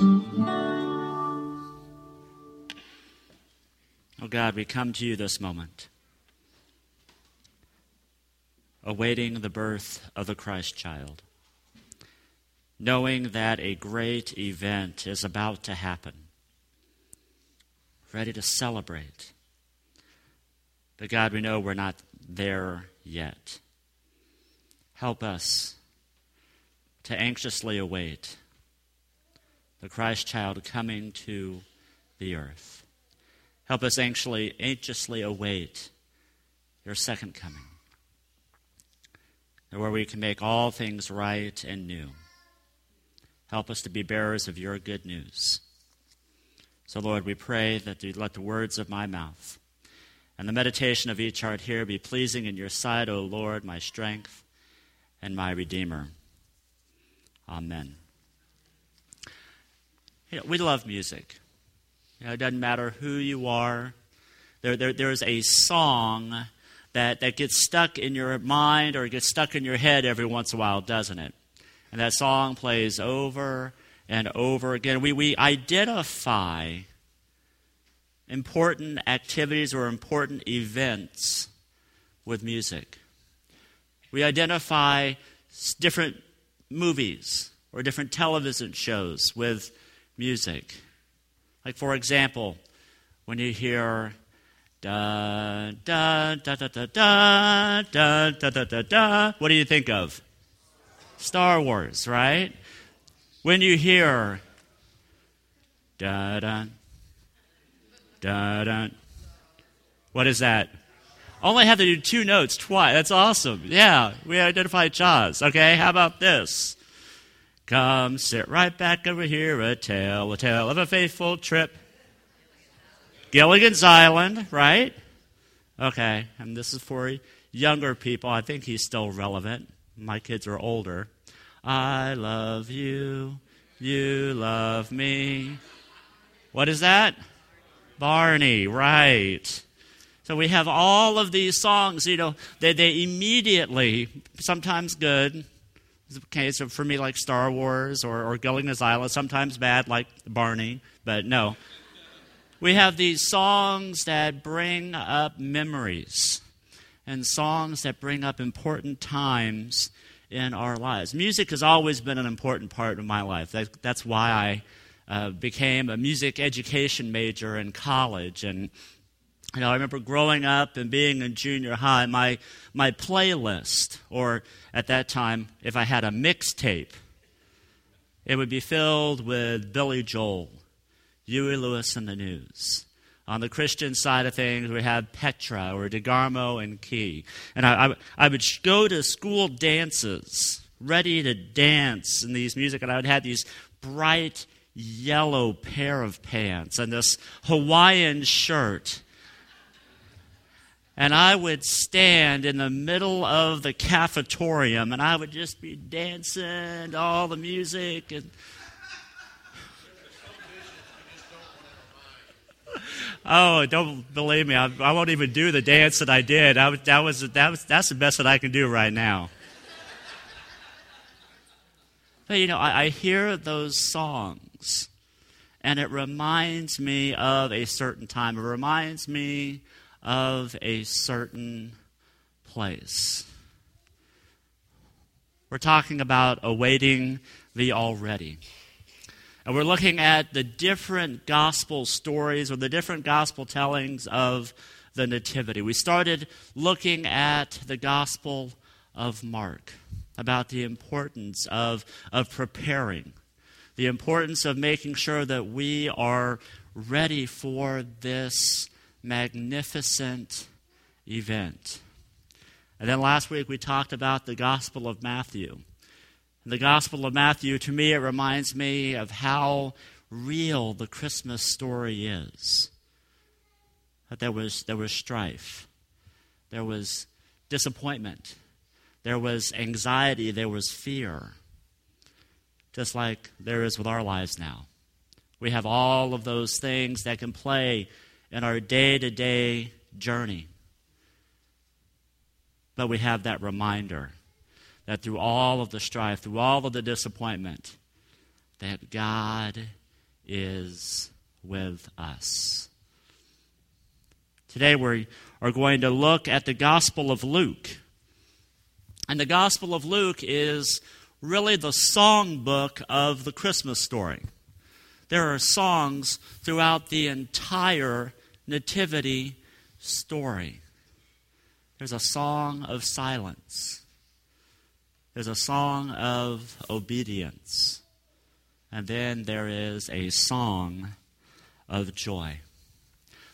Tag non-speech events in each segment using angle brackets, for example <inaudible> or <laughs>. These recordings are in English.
Oh God, we come to you this moment awaiting the birth of the Christ child, knowing that a great event is about to happen, ready to celebrate. But God, we know we're not there yet. Help us to anxiously await the Christ child coming to the earth. Help us anxiously, anxiously await your second coming where we can make all things right and new. Help us to be bearers of your good news. So, Lord, we pray that you let the words of my mouth and the meditation of each heart here be pleasing in your sight, O Lord, my strength and my Redeemer. Amen. You know, we love music. You know, it doesn't matter who you are. There, there, there's a song that, that gets stuck in your mind or gets stuck in your head every once in a while, doesn't it? And that song plays over and over again. We, we identify important activities or important events with music. We identify different movies or different television shows with music. Like, for example, when you hear Da, da, da, da, da, da, da, da, da, da, da. What do you think of? Star Wars, right? When you hear da da da da, what is that? Only have to do two notes twice. That's awesome. Yeah, we identify Jaws. Okay, how about this? Come sit right back over here, a tale, a tale of a faithful trip Gilligan's Island, right? Okay, and this is for younger people. I think he's still relevant. My kids are older. I love you, you love me. What is that? Barney, right. So we have all of these songs, you know, they, they immediately, sometimes good, okay, so for me like Star Wars or, or Gilligan's Island, sometimes bad like Barney, but no we have these songs that bring up memories and songs that bring up important times in our lives. Music has always been an important part of my life. That, that's why I uh, became a music education major in college. And you know, I remember growing up and being in junior high, my, my playlist, or at that time, if I had a mixtape, it would be filled with Billy Joel Huey Lewis and the News. On the Christian side of things, we have Petra or DeGarmo and Key. And I, I, I would go to school dances, ready to dance in these music, and I would have these bright yellow pair of pants and this Hawaiian shirt. And I would stand in the middle of the cafetorium and I would just be dancing to all the music and <laughs> Oh, don't believe me. I, I, won't even do the dance that I did. I, that was, that was, that's the best that I can do right now. But, you know, I, I hear those songs, and it reminds me of a certain time. It reminds me of a certain place. We're talking about awaiting the already. And we're looking at the different gospel stories or the different gospel tellings of the Nativity. We started looking at the Gospel of Mark about the importance of, of preparing, the importance of making sure that we are ready for this magnificent event. And then last week we talked about the Gospel of Matthew the Gospel of Matthew, to me, it reminds me of how real the Christmas story is. That there was, there was strife, there was disappointment, there was anxiety, there was fear, just like there is with our lives now. We have all of those things that can play in our day to day journey. But we have that reminder that through all of the strife, through all of the disappointment, that God is with us. Today we are going to look at the Gospel of Luke. And the Gospel of Luke is really the songbook of the Christmas story. There are songs throughout the entire Nativity story. There's a song of silence. There's a song of obedience. And then there is a song of joy.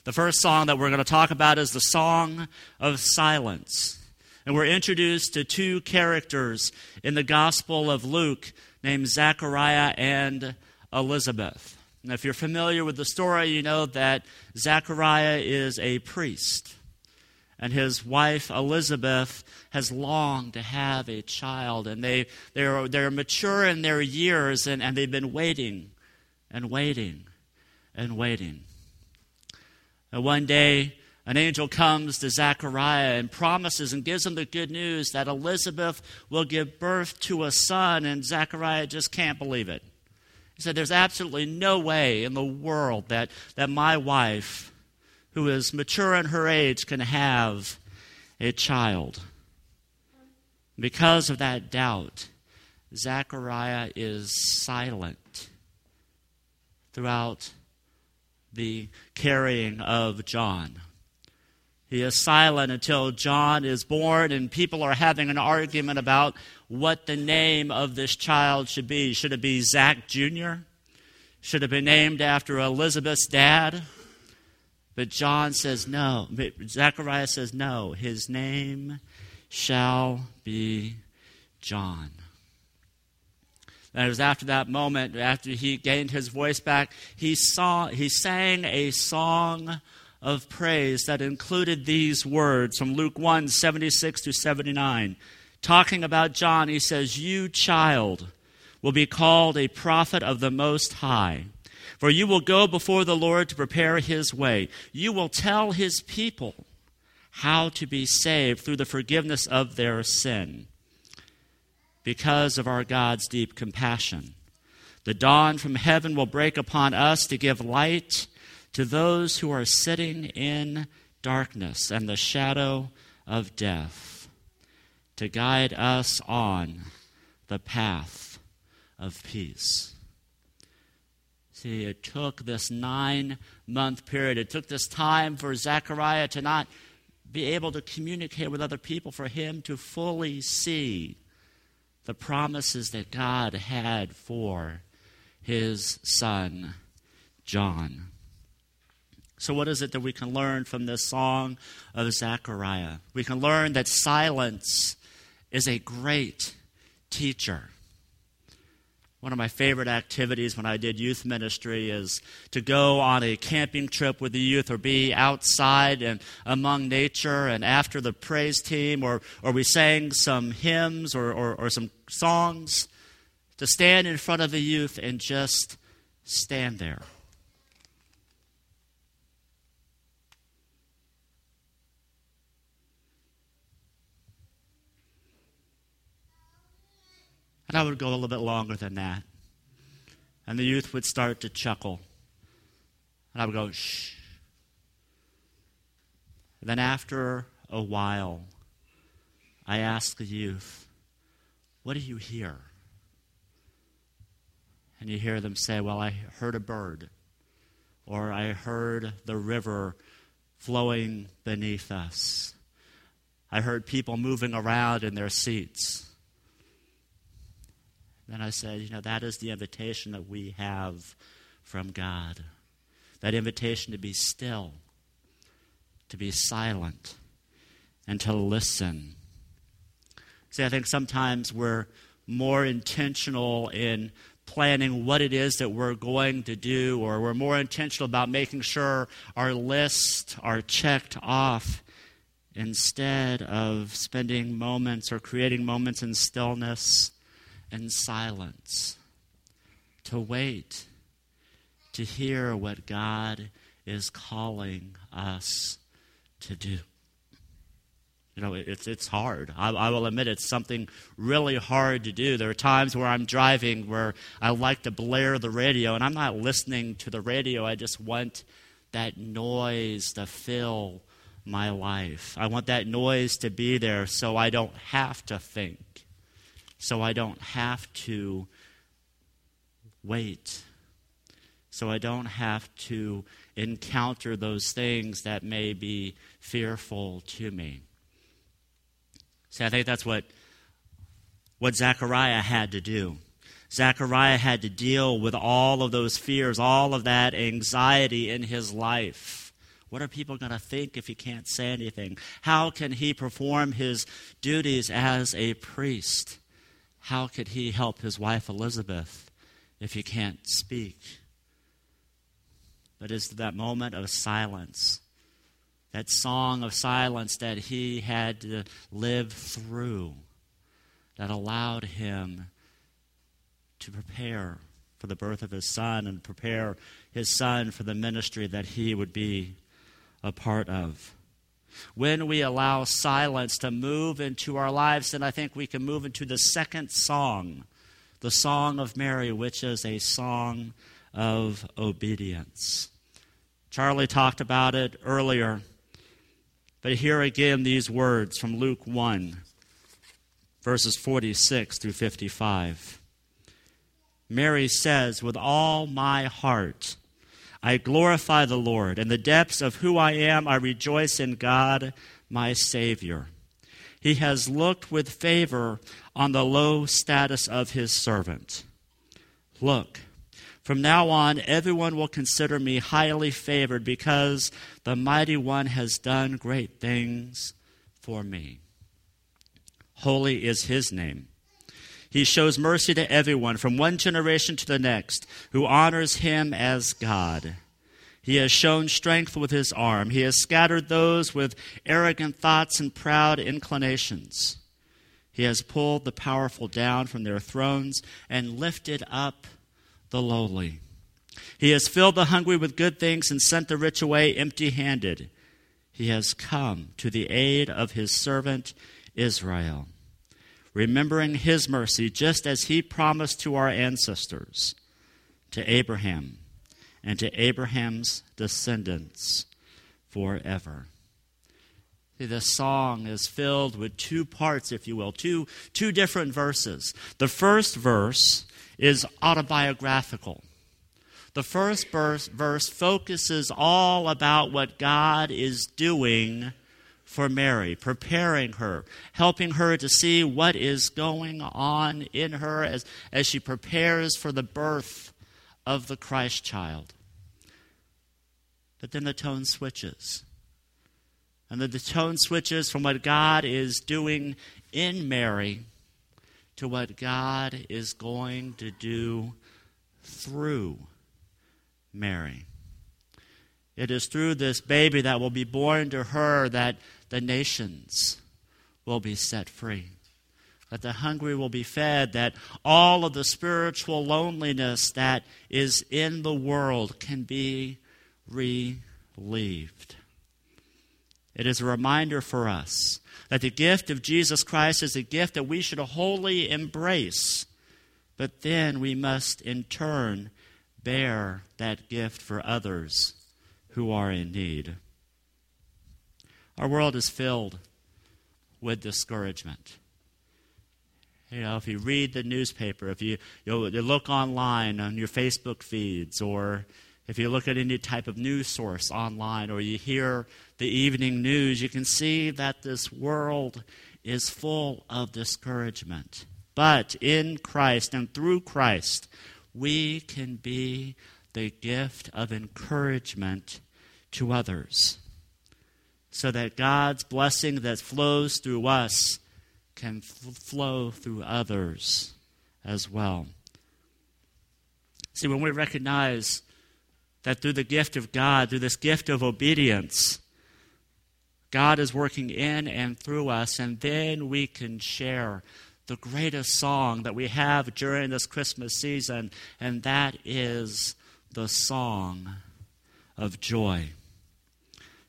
The first song that we're going to talk about is the Song of Silence. And we're introduced to two characters in the Gospel of Luke named Zechariah and Elizabeth. And if you're familiar with the story, you know that Zechariah is a priest. And his wife Elizabeth has longed to have a child. And they, they're, they're mature in their years, and, and they've been waiting and waiting and waiting. And one day, an angel comes to Zechariah and promises and gives him the good news that Elizabeth will give birth to a son, and Zechariah just can't believe it. He said, There's absolutely no way in the world that, that my wife, who is mature in her age, can have a child. Because of that doubt, Zechariah is silent throughout the carrying of John. He is silent until John is born, and people are having an argument about what the name of this child should be. Should it be Zach Jr.? Should it be named after Elizabeth's dad? But John says no. Zechariah says no. His name shall be John. And it was after that moment, after he gained his voice back, he, saw, he sang a song of praise that included these words from Luke 1 76 to 79. Talking about John, he says, You, child, will be called a prophet of the Most High. For you will go before the Lord to prepare his way. You will tell his people how to be saved through the forgiveness of their sin because of our God's deep compassion. The dawn from heaven will break upon us to give light to those who are sitting in darkness and the shadow of death, to guide us on the path of peace. See, it took this nine month period, it took this time for Zechariah to not be able to communicate with other people, for him to fully see the promises that God had for his son, John. So, what is it that we can learn from this song of Zechariah? We can learn that silence is a great teacher. One of my favorite activities when I did youth ministry is to go on a camping trip with the youth or be outside and among nature. And after the praise team, or, or we sang some hymns or, or, or some songs, to stand in front of the youth and just stand there. And I would go a little bit longer than that. And the youth would start to chuckle. And I would go, shh. And then after a while, I asked the youth, What do you hear? And you hear them say, Well, I heard a bird, or I heard the river flowing beneath us. I heard people moving around in their seats. Then I said, you know, that is the invitation that we have from God. That invitation to be still, to be silent, and to listen. See, I think sometimes we're, more intentional in planning what it is that we're going to do, or we're more intentional about making sure our lists are checked off instead of spending moments or creating moments in stillness and silence to wait to hear what God is calling us to do. You know, it's, it's hard. I, I, will admit it's something really hard to do. There are times where I'm driving where I like to blare the radio, and I'm not listening to the radio. I just want that noise to fill my life. I want that noise to be there so I don't have to think, so I don't have to wait, so I don't have to encounter those things that may be fearful to me. See, I think that's what, what Zechariah had to do. Zechariah had to deal with all of those fears, all of that anxiety in his life. What are people going to think if he can't say anything? How can he perform his duties as a priest? How could he help his wife Elizabeth if he can't speak? But it's that moment of silence, that song of silence that he had to live through, that allowed him to prepare for the birth of his son and prepare his son for the ministry that he would be a part of. When we allow silence to move into our lives, then I think we can move into the second song, the Song of Mary, which is a song of obedience. Charlie talked about it earlier, but here again these words from Luke 1, verses 46 through 55. Mary says, With all my heart, I glorify the Lord. In the depths of who I am, I rejoice in God, my Savior. He has looked with favor on the low status of his servant. Look, from now on, everyone will consider me highly favored because the mighty one has done great things for me. Holy is his name. He shows mercy to everyone from one generation to the next who honors him as God. He has shown strength with his arm. He has scattered those with arrogant thoughts and proud inclinations. He has pulled the powerful down from their thrones and lifted up the lowly. He has filled the hungry with good things and sent the rich away empty handed. He has come to the aid of his servant Israel remembering his mercy, just as he promised to our ancestors, to Abraham, and to Abraham's descendants forever. See, this song is filled with two parts, if you will, two, two different verses. The first verse is autobiographical. The first verse, verse focuses all about what God is doing for Mary, preparing her, helping her to see what is going on in her as, as she prepares for the birth of the Christ child. But then the tone switches. And the, the tone switches from what God is doing in Mary to what God is going to do through Mary. It is through this baby that will be born to her that the nations will be set free. That the hungry will be fed, that all of the spiritual loneliness that is in the world can be relieved. It is a reminder for us that the gift of Jesus Christ is a gift that we should wholly embrace, but then we must in turn bear that gift for others who are in need. Our world is filled with discouragement. You know, if you read the newspaper, if you, you look online on your Facebook feeds, or if you look at any type of news source online, or you hear the evening news, you can see that this world is full of discouragement. But in Christ and through Christ, we can be the gift of encouragement to others so that God's blessing that flows through us can f- flow through others as well. See, when we recognize that through the gift of God, through this gift of obedience, God is working in and through us, and then we can share the greatest song that we have during this Christmas season, and that is the song of joy.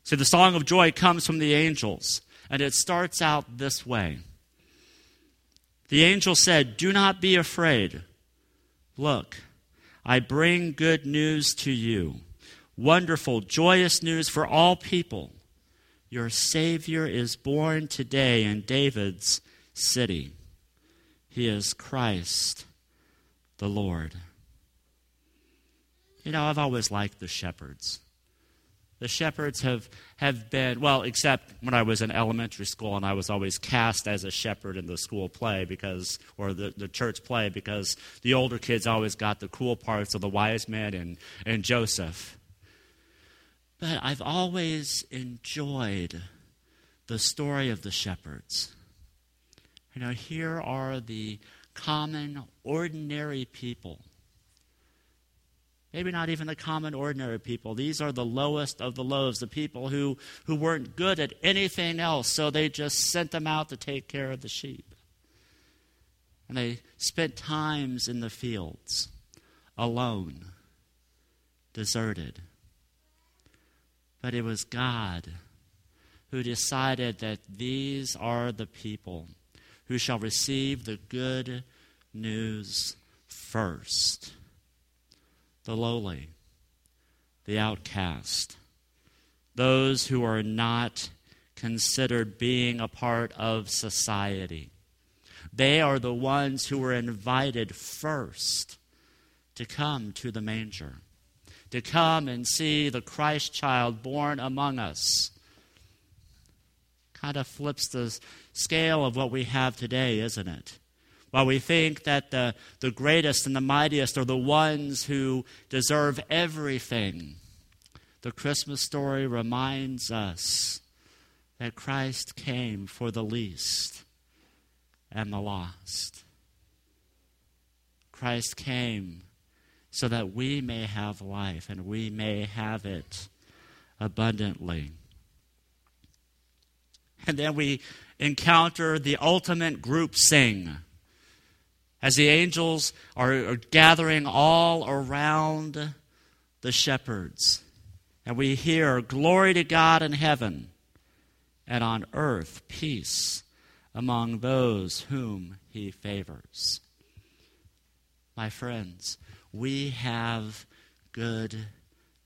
See, the song of joy comes from the angels, and it starts out this way The angel said, Do not be afraid. Look, I bring good news to you. Wonderful, joyous news for all people. Your Savior is born today in David's city. He is Christ the Lord. You know, I've always liked the shepherds. The shepherds have, have been, well, except when I was in elementary school and I was always cast as a shepherd in the school play because, or the, the church play because the older kids always got the cool parts of the wise men and, and Joseph. But I've always enjoyed the story of the shepherds. You know, here are the common, ordinary people Maybe not even the common, ordinary people. These are the lowest of the lows, the people who, who weren't good at anything else, so they just sent them out to take care of the sheep. And they spent times in the fields, alone, deserted. But it was God who decided that these are the people who shall receive the good news first the lowly, the outcast, those who are not considered being a part of society. They are the ones who were invited first to come to the manger, to come and see the Christ child born among us. Kind of flips the scale of what we have today, isn't it? While we think that the, the greatest and the mightiest are the ones who deserve everything, the Christmas story reminds us that Christ came for the least and the lost. Christ came so that we may have life and we may have it abundantly. And then we encounter the ultimate group sing as the angels are, are gathering all around the shepherds. And we hear, Glory to God in heaven, and on earth peace among those whom he favors. My friends, we have good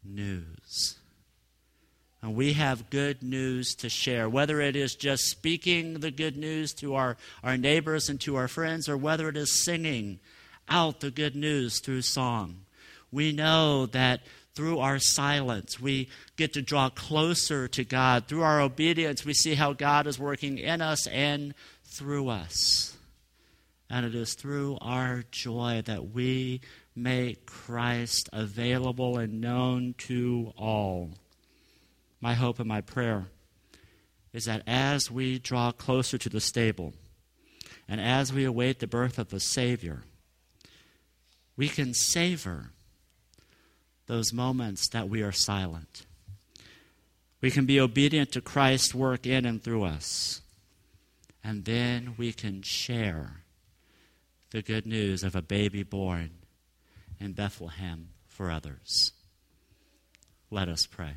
news. And we have good news to share, whether it is just speaking the good news to our, our neighbors and to our friends, or whether it is singing out the good news through song. We know that through our silence, we get to draw closer to God. Through our obedience, we see how God is working in us and through us. And it is through our joy that we make Christ available and known to all my hope and my prayer is that as we draw closer to the stable and as we await the birth of the Savior, we can savor those moments that we are silent. We can be obedient to Christ's work in and through us. And then we can share the good news of a baby born in Bethlehem for others. Let us pray.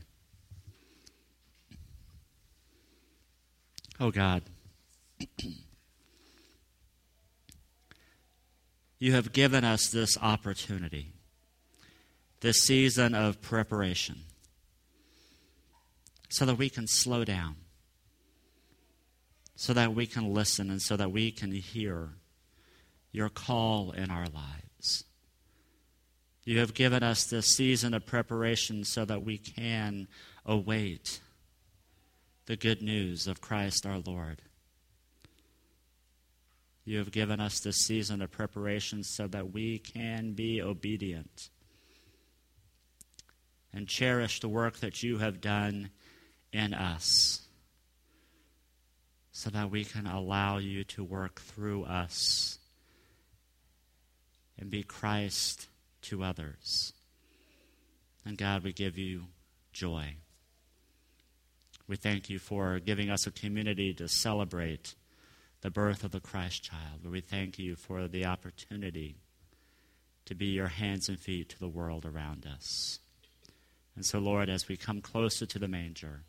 Oh God, you have given us this opportunity, this season of preparation, so that we can slow down, so that we can listen, and so that we can hear your call in our lives. You have given us this season of preparation so that we can await the good news of Christ our Lord. You have given us this season of preparation so that we can be obedient and cherish the work that you have done in us. so that we can allow you to work through us and be Christ to others. And God, we give you joy. We thank you for giving us a community to celebrate the birth of the Christ child. We thank you for the opportunity to be your hands and feet to the world around us. And so, Lord, as we come closer to the manger,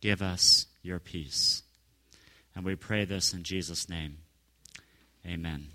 give us your peace. And we pray this in Jesus' name. Amen.